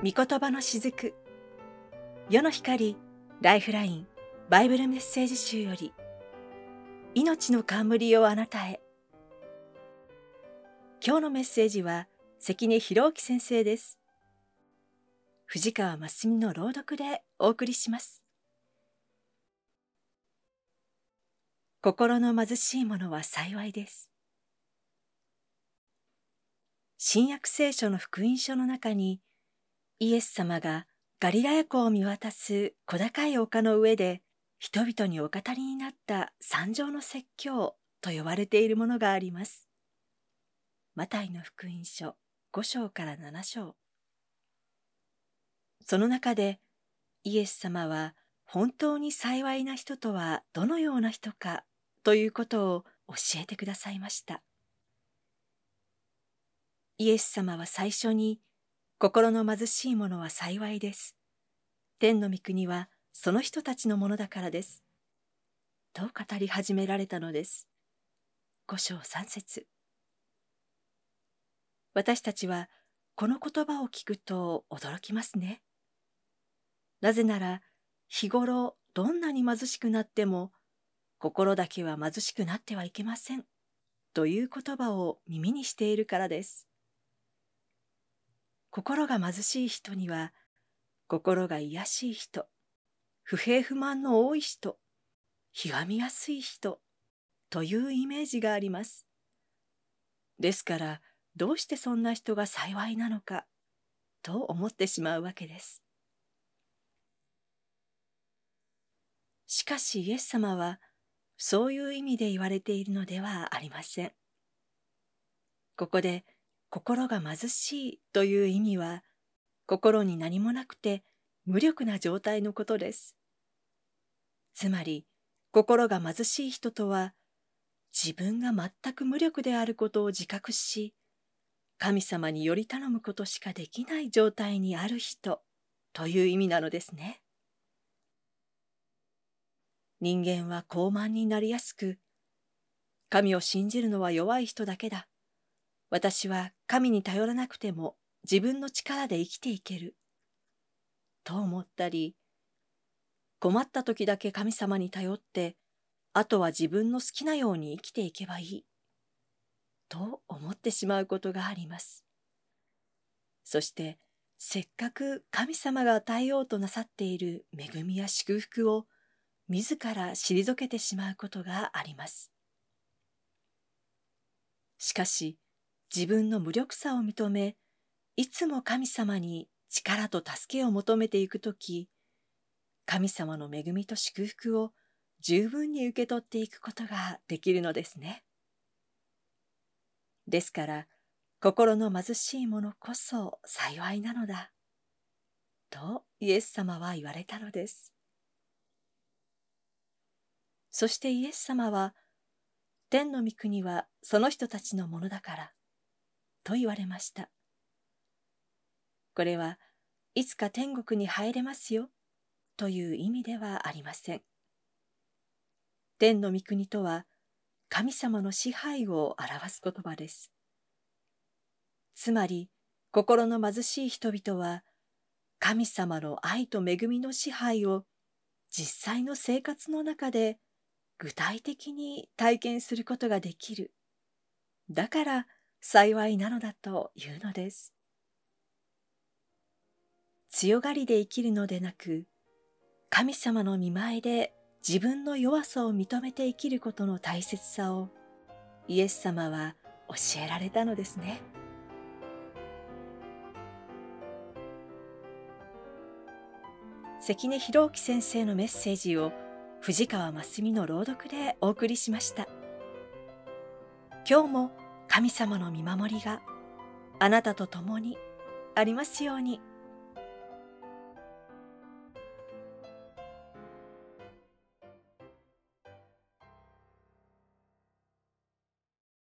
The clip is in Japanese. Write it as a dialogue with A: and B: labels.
A: 御言葉の雫。世の光ライフラインバイブルメッセージ集より命の冠をあなたへ。今日のメッセージは関根博之先生です。藤川真澄の朗読でお送りします。心の貧しい者は幸いです。新約聖書の福音書の中にイエス様がガリラヤ湖を見渡す小高い丘の上で人々にお語りになった三条の説教と呼ばれているものがあります。マタイの福音書5章から7章。その中でイエス様は本当に幸いな人とはどのような人かということを教えてくださいました。イエス様は最初に心の貧しい者は幸いです。天の御国はその人たちのものだからです。と語り始められたのです。五章三節私たちはこの言葉を聞くと驚きますね。なぜなら日頃どんなに貧しくなっても心だけは貧しくなってはいけませんという言葉を耳にしているからです。心が貧しい人には心が癒しい人不平不満の多い人ひがみやすい人というイメージがあります。ですからどうしてそんな人が幸いなのかと思ってしまうわけです。しかしイエス様はそういう意味で言われているのではありません。ここで「心が貧しいという意味は心に何もなくて無力な状態のことです。つまり心が貧しい人とは自分が全く無力であることを自覚し神様により頼むことしかできない状態にある人という意味なのですね。人間は高慢になりやすく神を信じるのは弱い人だけだ私は神に頼らなくても自分の力で生きていける。と思ったり、困った時だけ神様に頼って、あとは自分の好きなように生きていけばいい。と思ってしまうことがあります。そして、せっかく神様が与えようとなさっている恵みや祝福を自ら退けてしまうことがあります。しかし、自分の無力さを認め、いつも神様に力と助けを求めていくとき、神様の恵みと祝福を十分に受け取っていくことができるのですね。ですから、心の貧しい者こそ幸いなのだ。とイエス様は言われたのです。そしてイエス様は、天の御国はその人たちのものだから、と言われました。これはいつか天国に入れますよという意味ではありません。天の御国とは神様の支配を表す言葉です。つまり心の貧しい人々は神様の愛と恵みの支配を実際の生活の中で具体的に体験することができる。だから幸いなのだというのです。強がりで生きるのでなく、神様の見前で自分の弱さを認めて生きることの大切さをイエス様は教えられたのですね。関根博之先生のメッセージを藤川真澄の朗読でお送りしました。今日も神様の見守りがあなたと共にありますように。